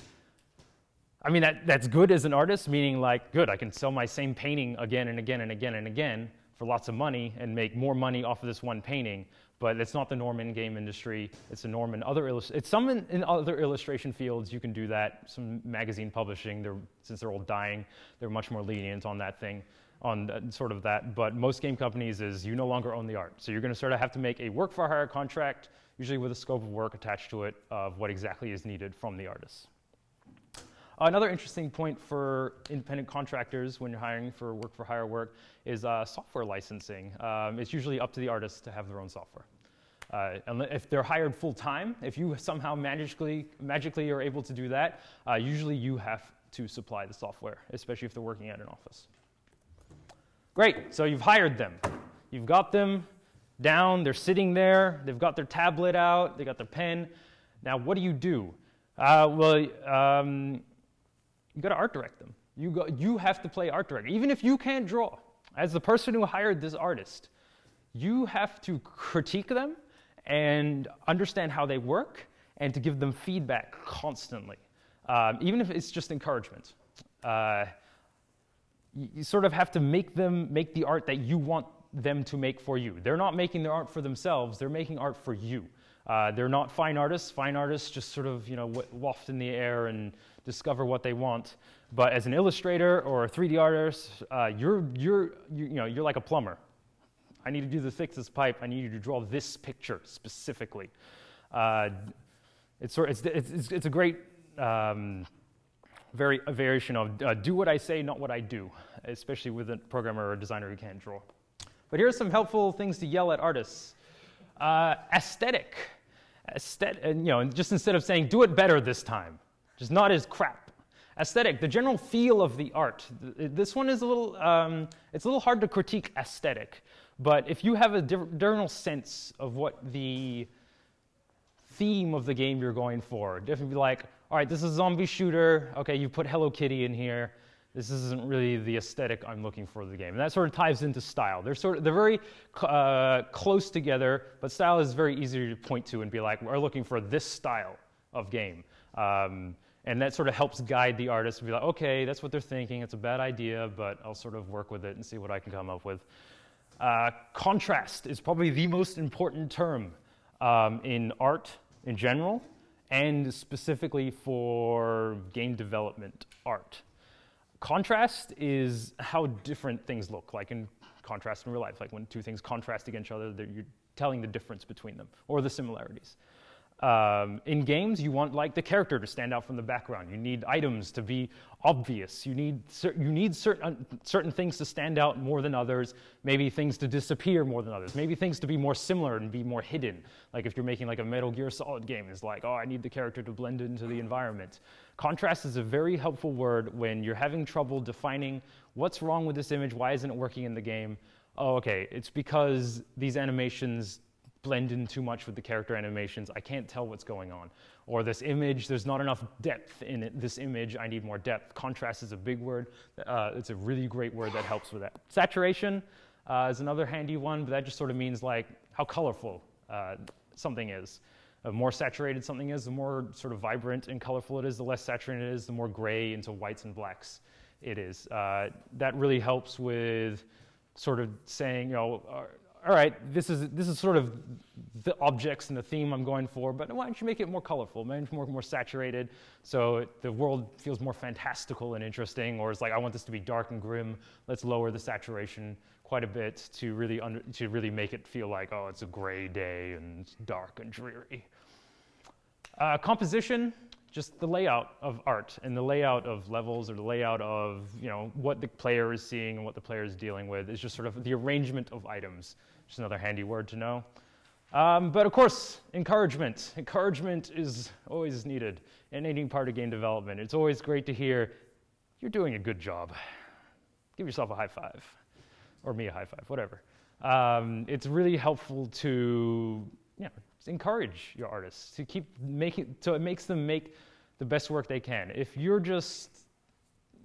I mean, that, that's good as an artist, meaning like, good, I can sell my same painting again and again and again and again for lots of money and make more money off of this one painting. But it's not the norm in game industry. It's a norm in other it's some in, in, other illustration fields. You can do that. Some magazine publishing, they're, since they're all dying, they're much more lenient on that thing, on sort of that. But most game companies is you no longer own the art, so you're going to sort of have to make a work for hire contract, usually with a scope of work attached to it of what exactly is needed from the artist. Another interesting point for independent contractors when you're hiring for work for hire work is uh, software licensing. Um, it's usually up to the artist to have their own software. Uh, if they're hired full time, if you somehow magically, magically are able to do that, uh, usually you have to supply the software, especially if they're working at an office. Great, so you've hired them. You've got them down, they're sitting there, they've got their tablet out, they got their pen. Now, what do you do? Uh, well, um, you got to art direct them. You, go, you have to play art director. Even if you can't draw, as the person who hired this artist, you have to critique them and understand how they work and to give them feedback constantly, um, even if it's just encouragement. Uh, you, sort of have to make them make the art that you want them to make for you. They're not making their art for themselves, they're making art for you. Uh, they're not fine artists. Fine artists just sort of you know waft in the air and discover what they want. But as an illustrator or a 3D artist, uh, you're, you're, you, you know, you're like a plumber. I need to fix this pipe. I need you to draw this picture specifically. Uh, it's, it's, it's, it's, a great um, very, a variation of uh, do what I say, not what I do, especially with a programmer or a designer who can't draw. But here are some helpful things to yell at artists. Uh, aesthetic. Aesthet- and, you know, just instead of saying do it better this time, just not as crap. Aesthetic, the general feel of the art. This one is a little, um, it's a little hard to critique aesthetic, but if you have a general sense of what the theme of the game you're going for, definitely be like, all right, this is a zombie shooter. Okay, you put Hello Kitty in here. This isn't really the aesthetic I'm looking for the game. And that sort of ties into style. They're sort of they're very uh, close together, but style is very easy to point to and be like, we're looking for this style of game. Um, and that sort of helps guide the artist to be like, okay, that's what they're thinking. It's a bad idea, but I'll sort of work with it and see what I can come up with. Uh, contrast is probably the most important term um, in art in general, and specifically for game development art. Contrast is how different things look, like in contrast in real life, like when two things contrast against each other, you're telling the difference between them or the similarities. Um, in games, you want like the character to stand out from the background. You need items to be obvious. You need you need certain certain things to stand out more than others. Maybe things to disappear more than others. Maybe things to be more similar and be more hidden. Like if you're making like a Metal Gear Solid game, it's like oh I need the character to blend into the environment. Contrast is a very helpful word when you're having trouble defining what's wrong with this image. Why isn't it working in the game? Oh okay, it's because these animations blend in too much with the character animations. I can't tell what's going on. Or this image, there's not enough depth in it. This image, I need more depth. Contrast is a big word. Uh, it's a really great word that helps with that. Saturation uh, is another handy one, but that just sort of means like how colorful uh, something is. The more saturated something is, the more sort of vibrant and colorful it is. The less saturated it is, the more gray into whites and blacks it is. Uh, that really helps with sort of saying, you know, all right, this is, this is sort of the objects and the theme I'm going for, but why don't you make it more colorful, maybe more, more saturated, so the world feels more fantastical and interesting, or it's like, I want this to be dark and grim, let's lower the saturation quite a bit to really, under, to really make it feel like, oh, it's a gray day and dark and dreary. Uh, composition, just the layout of art and the layout of levels or the layout of you know what the player is seeing and what the player is dealing with is just sort of the arrangement of items just another handy word to know. Um, but of course, encouragement. Encouragement is always needed in any part of game development. It's always great to hear, you're doing a good job. Give yourself a high five, or me a high five, whatever. Um, it's really helpful to you know, encourage your artists to keep making, so it makes them make the best work they can. If you're just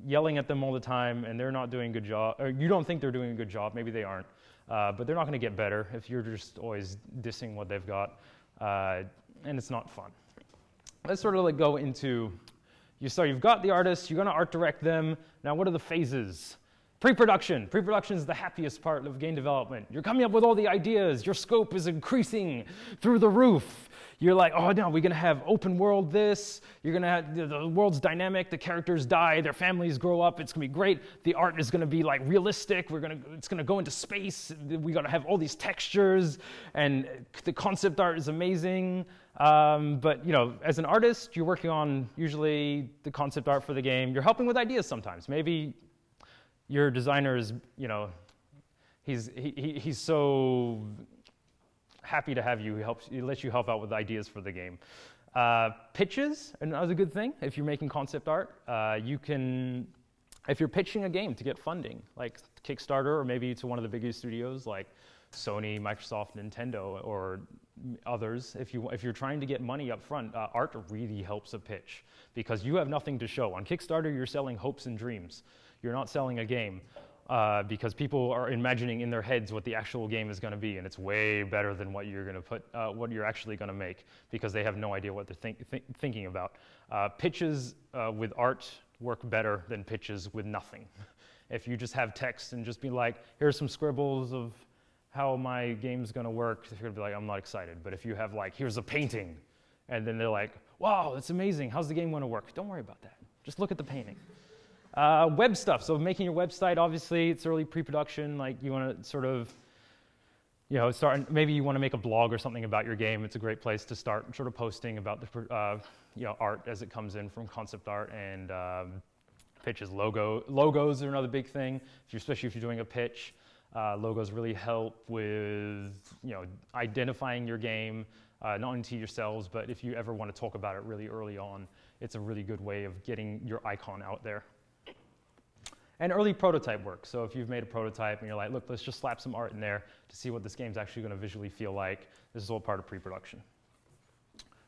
yelling at them all the time and they're not doing a good job, or you don't think they're doing a good job, maybe they aren't, uh, but they're not going to get better if you're just always dissing what they've got, uh, and it's not fun. Let's sort of like go into you. So you've got the artist, you're going to art direct them. Now, what are the phases? Pre-production. Pre-production is the happiest part of game development. You're coming up with all the ideas. Your scope is increasing through the roof. You're like, oh no, we're gonna have open world this. You're gonna have the world's dynamic. The characters die. Their families grow up. It's gonna be great. The art is gonna be like realistic. We're gonna, it's gonna go into space. We're gonna have all these textures, and the concept art is amazing. Um, but you know, as an artist, you're working on usually the concept art for the game. You're helping with ideas sometimes. Maybe your designer is, you know, he's, he, he's so happy to have you. He, helps, he lets you help out with ideas for the game. Uh, pitches, another good thing. If you're making concept art, uh, you can, if you're pitching a game to get funding, like Kickstarter or maybe to one of the biggest studios like Sony, Microsoft, Nintendo, or others, if, you, if you're trying to get money up front, uh, art really helps a pitch because you have nothing to show. On Kickstarter, you're selling hopes and dreams. You're not selling a game uh, because people are imagining in their heads what the actual game is going to be, and it's way better than what you're going to put, uh, what you're actually going to make because they have no idea what they're think, th- thinking about. Uh, pitches uh, with art work better than pitches with nothing. if you just have text and just be like, here's some scribbles of how my game's going to work, you're going to be like, I'm not excited. But if you have like, here's a painting, and then they're like, wow, that's amazing. How's the game going to work? Don't worry about that. Just look at the painting. Uh, web stuff. So making your website, obviously, it's early pre-production. Like you want to sort of, you know, start. Maybe you want to make a blog or something about your game. It's a great place to start sort of posting about the, uh, you know, art as it comes in from concept art and um, pitches. Logo logos are another big thing. If especially if you're doing a pitch, uh, logos really help with, you know, identifying your game. Uh, not only to yourselves, but if you ever want to talk about it really early on, it's a really good way of getting your icon out there and early prototype work. So if you've made a prototype and you're like, look, let's just slap some art in there to see what this game's actually going to visually feel like, this is all part of pre-production.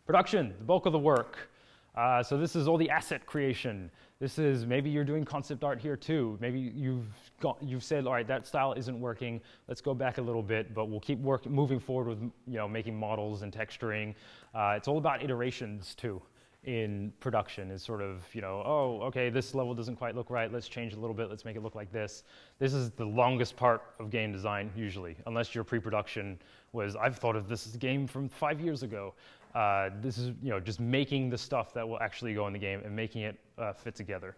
Production, the bulk of the work. Uh, so this is all the asset creation. This is maybe you're doing concept art here too. Maybe you've got, you've said, all right, that style isn't working. Let's go back a little bit, but we'll keep work, moving forward with you know making models and texturing. Uh, it's all about iterations too in production is sort of, you know, oh, okay, this level doesn't quite look right, let's change a little bit, let's make it look like this. This is the longest part of game design, usually, unless your pre-production was, I've thought of this game from five years ago. Uh, this is, you know, just making the stuff that will actually go in the game and making it uh, fit together.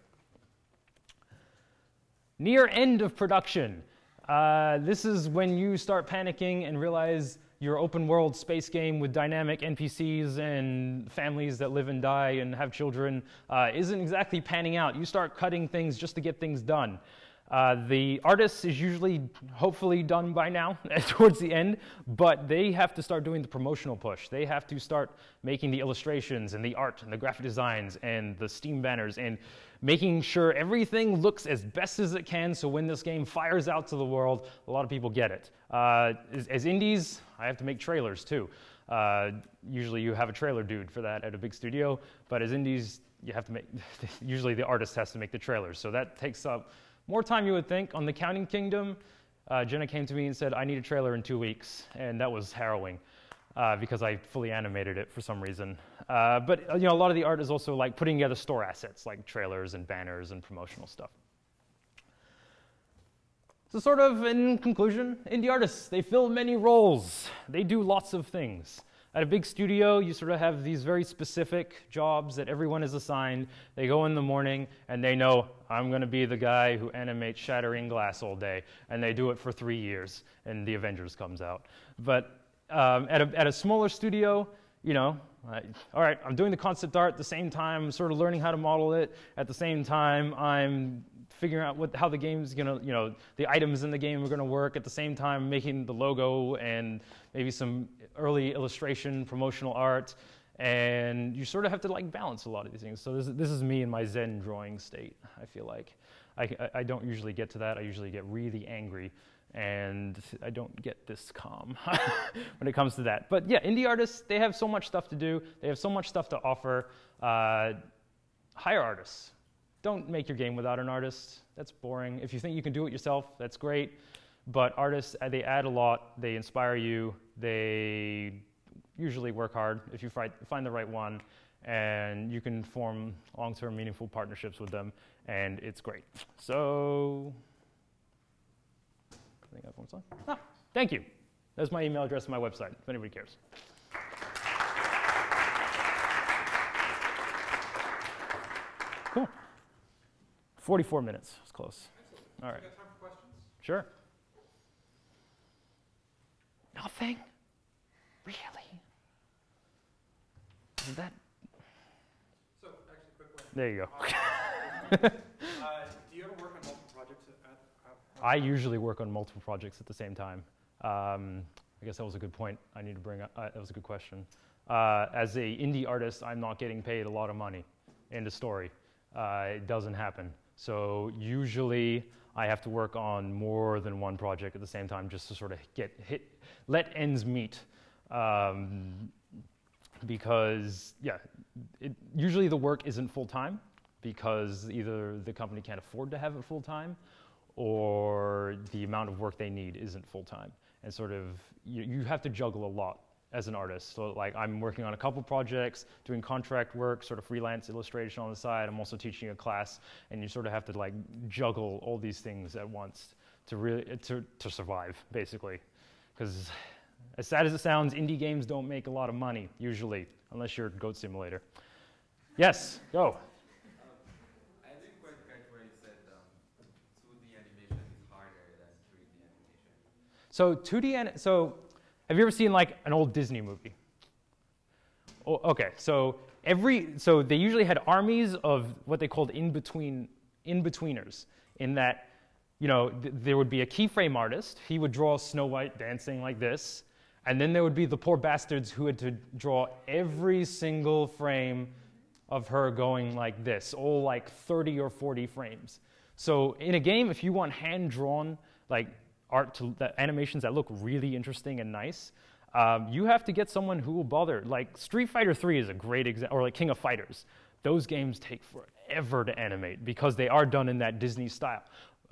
Near end of production. Uh, this is when you start panicking and realize your open world space game with dynamic NPCs and families that live and die and have children uh, isn't exactly panning out. You start cutting things just to get things done. Uh, the artist is usually, hopefully, done by now towards the end, but they have to start doing the promotional push. They have to start making the illustrations and the art and the graphic designs and the Steam banners and making sure everything looks as best as it can so when this game fires out to the world, a lot of people get it. Uh, as, as, indies, I have to make trailers too. Uh, usually you have a trailer dude for that at a big studio, but as indies, you have to make, usually the artist has to make the trailers. So that takes up more time you would think. On the Counting Kingdom, uh, Jenna came to me and said, I need a trailer in two weeks, and that was harrowing. Uh, because I fully animated it for some reason. Uh, but you know, a lot of the art is also like putting together store assets, like trailers and banners and promotional stuff. So, sort of in conclusion, indie artists they fill many roles. They do lots of things. At a big studio, you sort of have these very specific jobs that everyone is assigned. They go in the morning and they know, I'm going to be the guy who animates shattering glass all day. And they do it for three years, and the Avengers comes out. But um, at, a, at a smaller studio, you know, I, all right, I'm doing the concept art at the same time, I'm sort of learning how to model it. At the same time, I'm figuring out what, how the game's gonna, you know, the items in the game are gonna work. At the same time, making the logo and maybe some early illustration, promotional art. And you sort of have to like balance a lot of these things. So this, this is me in my Zen drawing state, I feel like. I, I don't usually get to that. I usually get really angry and I don't get this calm when it comes to that. But yeah, indie artists, they have so much stuff to do, they have so much stuff to offer. Uh, hire artists. Don't make your game without an artist. That's boring. If you think you can do it yourself, that's great. But artists, uh, they add a lot, they inspire you, they usually work hard if you find the right one, and you can form long term, meaningful partnerships with them, and it's great. So, I think I have one. Ah, thank you. That's my email address and my website, if anybody cares. 44 minutes. It's close. Excellent. All right. time for questions? Sure. Nothing? Really? Is that? So, actually, quick question. There you go. Uh, uh, do you ever work on multiple projects at, at, I usually work on multiple projects at the same time. Um, I guess that was a good point I need to bring up. Uh, that was a good question. Uh, as a indie artist, I'm not getting paid a lot of money. in the story. Uh, it doesn't happen. So usually I have to work on more than one project at the same time just to sort of get hit, let ends meet. Um, because yeah, it, usually the work isn't full time because either the company can't afford to have it full time or the amount of work they need isn't full time. And sort of, you, you have to juggle a lot as an artist. So like I'm working on a couple projects, doing contract work, sort of freelance illustration on the side. I'm also teaching a class, and you sort of have to like juggle all these things at once to really to, to survive, basically. Because as sad as it sounds, indie games don't make a lot of money usually, unless you're Goat Simulator. Yes, go. So 2D, so have you ever seen like an old Disney movie? Oh, okay, so every, so they usually had armies of what they called in-between, in-betweeners, in that, you know, th- there would be a keyframe artist, he would draw Snow White dancing like this, and then there would be the poor bastards who had to draw every single frame of her going like this, all like 30 or 40 frames. So in a game, if you want hand drawn, like art to that animations that look really interesting and nice, um, you have to get someone who will bother. Like Street Fighter 3 is a great example, or like King of Fighters. Those games take forever to animate because they are done in that Disney style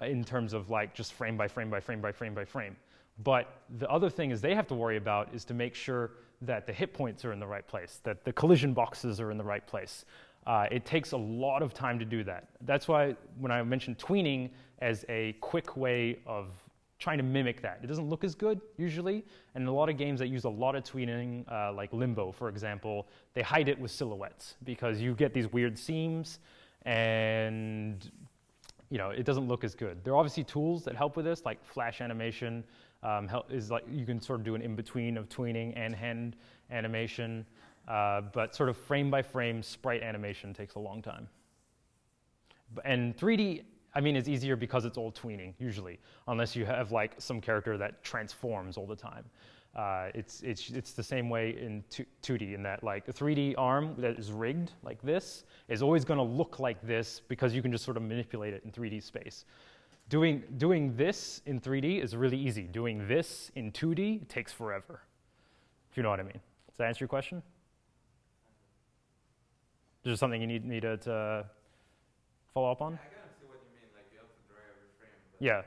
in terms of like just frame by frame by frame by frame by frame. But the other thing is they have to worry about is to make sure that the hit points are in the right place, that the collision boxes are in the right place. Uh, it takes a lot of time to do that. That's why when I mentioned tweening as a quick way of trying to mimic that. It doesn't look as good usually, and a lot of games that use a lot of tweening, uh, like Limbo, for example, they hide it with silhouettes because you get these weird seams, and you know, it doesn't look as good. There are obviously tools that help with this, like flash animation um, is like you can sort of do an in between of tweening and hand animation, uh, but sort of frame by frame sprite animation takes a long time. And 3D, I mean, it's easier because it's all tweening usually, unless you have like some character that transforms all the time. Uh, it's, it's, it's the same way in 2D in that like a 3D arm that is rigged like this is always going to look like this because you can just sort of manipulate it in 3D space. Doing, doing this in 3D is really easy. Doing this in 2D takes forever, if you know what I mean. Does that answer your question? Is there something you need me to, to follow up on? I can see what you mean, like you have to draw every frame. Yeah.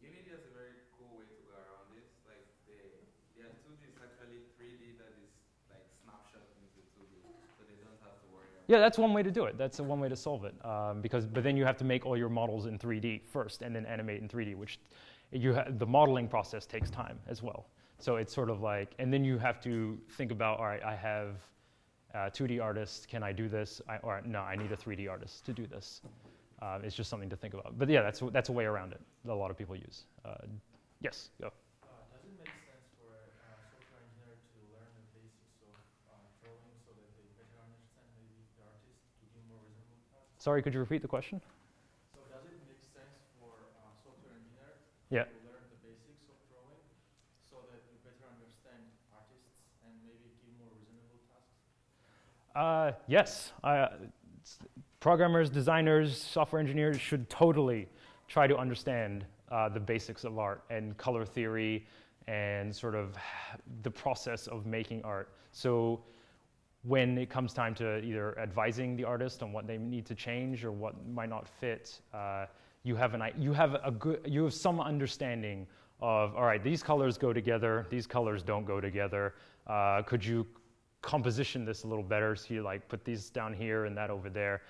Unity has a very cool way to go around this. Like they don't have to worry about yeah, that's one way to do it. That's one way to solve it. Um, because, but then you have to make all your models in 3D first, and then animate in 3D, which you ha- the modeling process takes time as well. So it's sort of like, and then you have to think about, all right, I have a 2D artists. Can I do this? I, or no, I need a 3D artist to do this. Uh, it's just something to think about. But yeah, that's that's a way around it that a lot of people use. Uh, yes, go. Sorry, could you repeat the question? So does it make sense for a software engineer yeah. to learn the basics of drawing so that you better understand artists and maybe give more reasonable tasks? Uh, yes. Uh, programmers, designers, software engineers should totally try to understand uh, the basics of art and color theory and sort of the process of making art. So when it comes time to either advising the artist on what they need to change or what might not fit, uh, you have an you have a good you have some understanding of all right these colors go together these colors don't go together. Uh, could you composition this a little better? So you like put these down here and that over there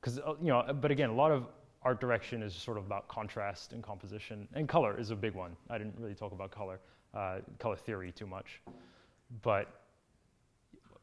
because uh, uh, you know but again a lot of art direction is sort of about contrast and composition and color is a big one. I didn't really talk about color uh, color theory too much. But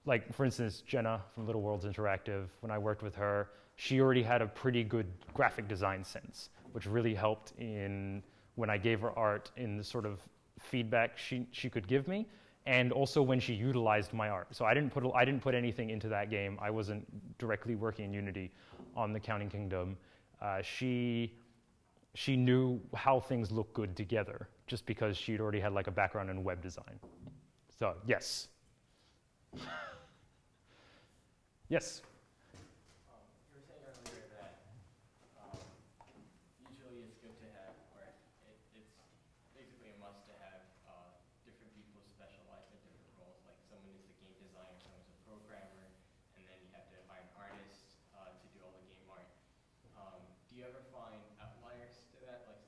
like for instance, Jenna from Little Worlds Interactive, when I worked with her, she already had a pretty good graphic design sense, which really helped in when I gave her art in the sort of feedback she, she could give me, and also when she utilized my art. So I didn't put I didn't put anything into that game. I wasn't directly working in Unity on the Counting Kingdom. Uh, she she knew how things look good together just because she'd already had like a background in web design. So yes. Yes. Um, you were saying earlier that um, usually it's good to have, or it, it's basically a must to have uh, different people specialize in different roles. Like someone is a game designer, someone's a programmer, and then you have to hire an artist uh, to do all the game art. Um, do you ever find outliers to that, like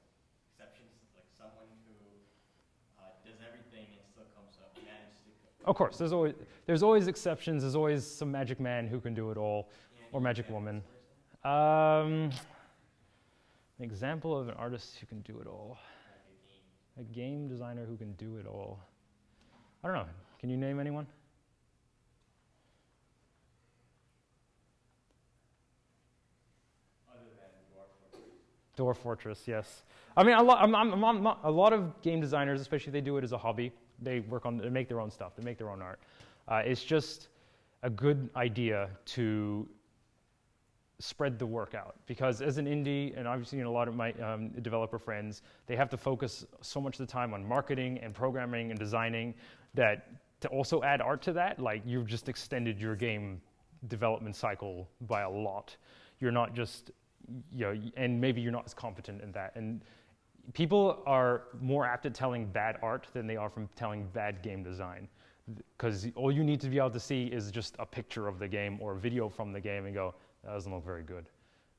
exceptions, like someone who uh, does everything and still comes up, manages to of course, there's always there's always exceptions. There's always some magic man who can do it all, or magic woman. Um, an example of an artist who can do it all. A game designer who can do it all. I don't know. Can you name anyone? Dwarf Fortress, yes. I mean, a lot, I'm, I'm, I'm, a lot of game designers, especially if they do it as a hobby, they work on, they make their own stuff, they make their own art. Uh, it's just a good idea to spread the work out because as an indie, and seen a lot of my um, developer friends, they have to focus so much of the time on marketing and programming and designing that to also add art to that, like you've just extended your game development cycle by a lot. You're not just, you know, and maybe you're not as competent in that. And people are more apt at telling bad art than they are from telling bad game design. Because all you need to be able to see is just a picture of the game or a video from the game and go, that doesn't look very good.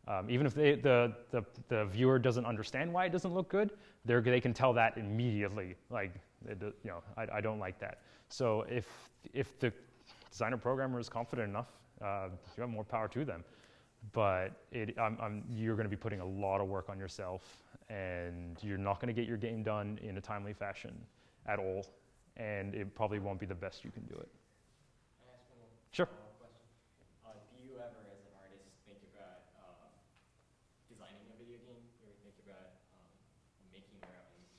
Um, even if they, the, the, the, viewer doesn't understand why it doesn't look good, they can tell that immediately. Like, it, you know, I, I, don't like that. So if, if the designer programmer is confident enough, uh, you have more power to them but it, I'm, I'm, you're going to be putting a lot of work on yourself, and you're not going to get your game done in a timely fashion at all, and it probably won't be the best you can do it. Sure. Uh, you ever, as an artist, think about um, designing a video game? Think about um, making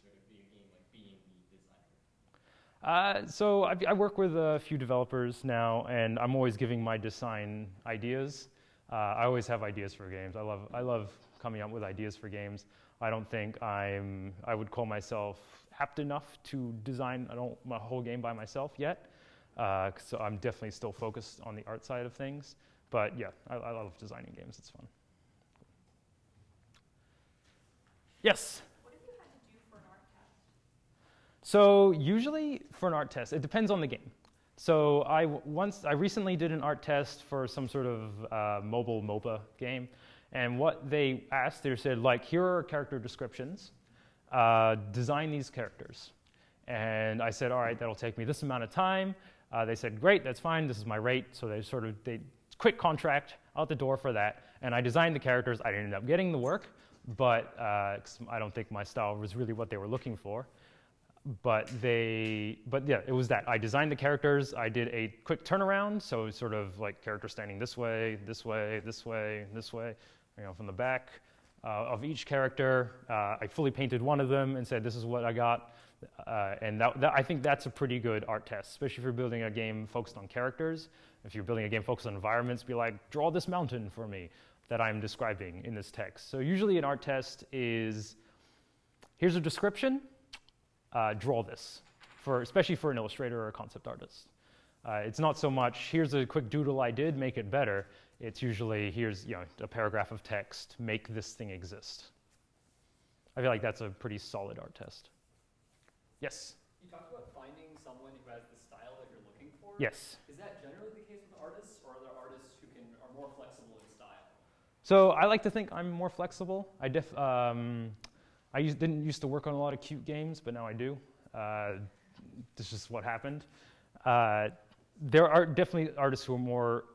sort of video game, like being the designer? Uh, so I, I work with a few developers now, and I'm always giving my design ideas. Uh, I always have ideas for games. I love, I love coming up with ideas for games. I don't think I'm, I would call myself apt enough to design I don't, my whole game by myself yet. Uh, so I'm definitely still focused on the art side of things. But yeah, I, I love designing games. It's fun. Yes? What have you had to do for an art test? So usually for an art test, it depends on the game. So I once I recently did an art test for some sort of uh, mobile MOBA game, and what they asked, they said like, here are character descriptions, uh, design these characters, and I said, all right, that'll take me this amount of time. Uh, they said, great, that's fine. This is my rate. So they sort of they quick contract out the door for that, and I designed the characters. I didn't up getting the work, but uh, I don't think my style was really what they were looking for but they but yeah it was that. I designed the characters. I did a quick turnaround. So sort of like character standing this way this way this way this way you know from the back uh, of each character. Uh, i fully painted one of them and said this is what i got. Uh, and that, that, i think that's a pretty good art test especially if you're building a game focused on characters. If you're building a game focused on environments be like draw this mountain for me that i'm describing in this text. So usually an art test is here's a description uh, draw this, for, especially for an illustrator or a concept artist. Uh, it's not so much, here's a quick doodle I did, make it better. It's usually, here's you know, a paragraph of text, make this thing exist. I feel like that's a pretty solid art test. Yes? You talked about finding someone who has the style that you're looking for. Yes. Is that generally the case with artists, or are there artists who can are more flexible in style? So I like to think I'm more flexible. I def, um, I used, didn't used to work on a lot of cute games, but now I do. Uh, this is what happened. Uh, there are definitely artists who are more.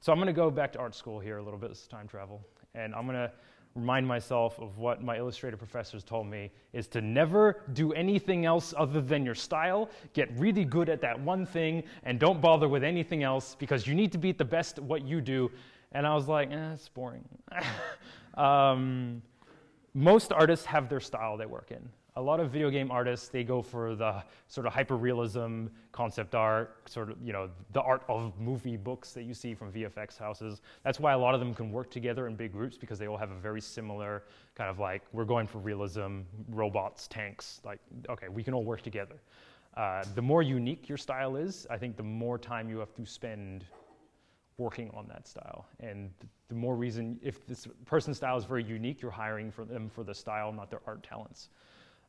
So I'm going to go back to art school here a little bit. This is time travel, and I'm going to remind myself of what my illustrator professors told me is to never do anything else other than your style get really good at that one thing and don't bother with anything else because you need to be the best at what you do and i was like eh, it's boring um, most artists have their style they work in. A lot of video game artists, they go for the sort of hyperrealism, concept art, sort of, you know, the art of movie books that you see from VFX houses. That's why a lot of them can work together in big groups because they all have a very similar kind of like, we're going for realism, robots, tanks, like, okay, we can all work together. Uh, the more unique your style is, I think the more time you have to spend working on that style. And the more reason, if this person's style is very unique, you're hiring for them for the style, not their art talents.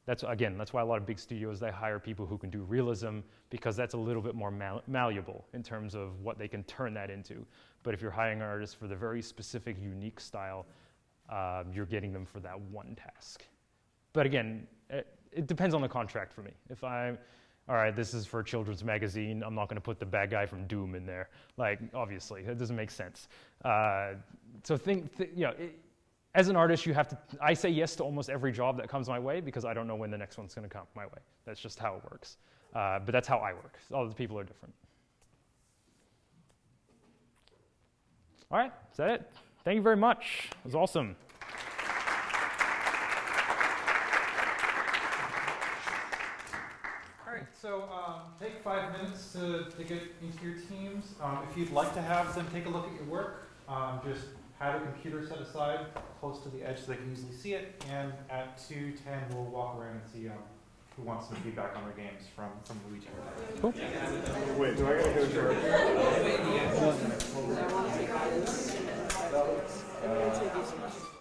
That's again, that's why a lot of big studios they hire people who can do realism because that's a little bit more mal- malleable in terms of what they can turn that into. But if you're hiring artists for the very specific, unique style, um, you're getting them for that one task. But again, it, it depends on the contract for me. If I'm all right, this is for a children's magazine. I'm not going to put the bad guy from Doom in there. Like, obviously, it doesn't make sense. Uh, so think, th- you know, it, as an artist, you have to. I say yes to almost every job that comes my way because I don't know when the next one's going to come my way. That's just how it works. Uh, but that's how I work. All the people are different. All right, is that it? Thank you very much. It was awesome. All right, so um, take five minutes to, to get into your teams. Um, if you'd like to have them take a look at your work, um, just have a computer set aside close to the edge so they can easily see it. And at 2.10, we'll walk around and see um, who wants some feedback on their games from, from Luigi. Wait, do I gotta go to I want to take this.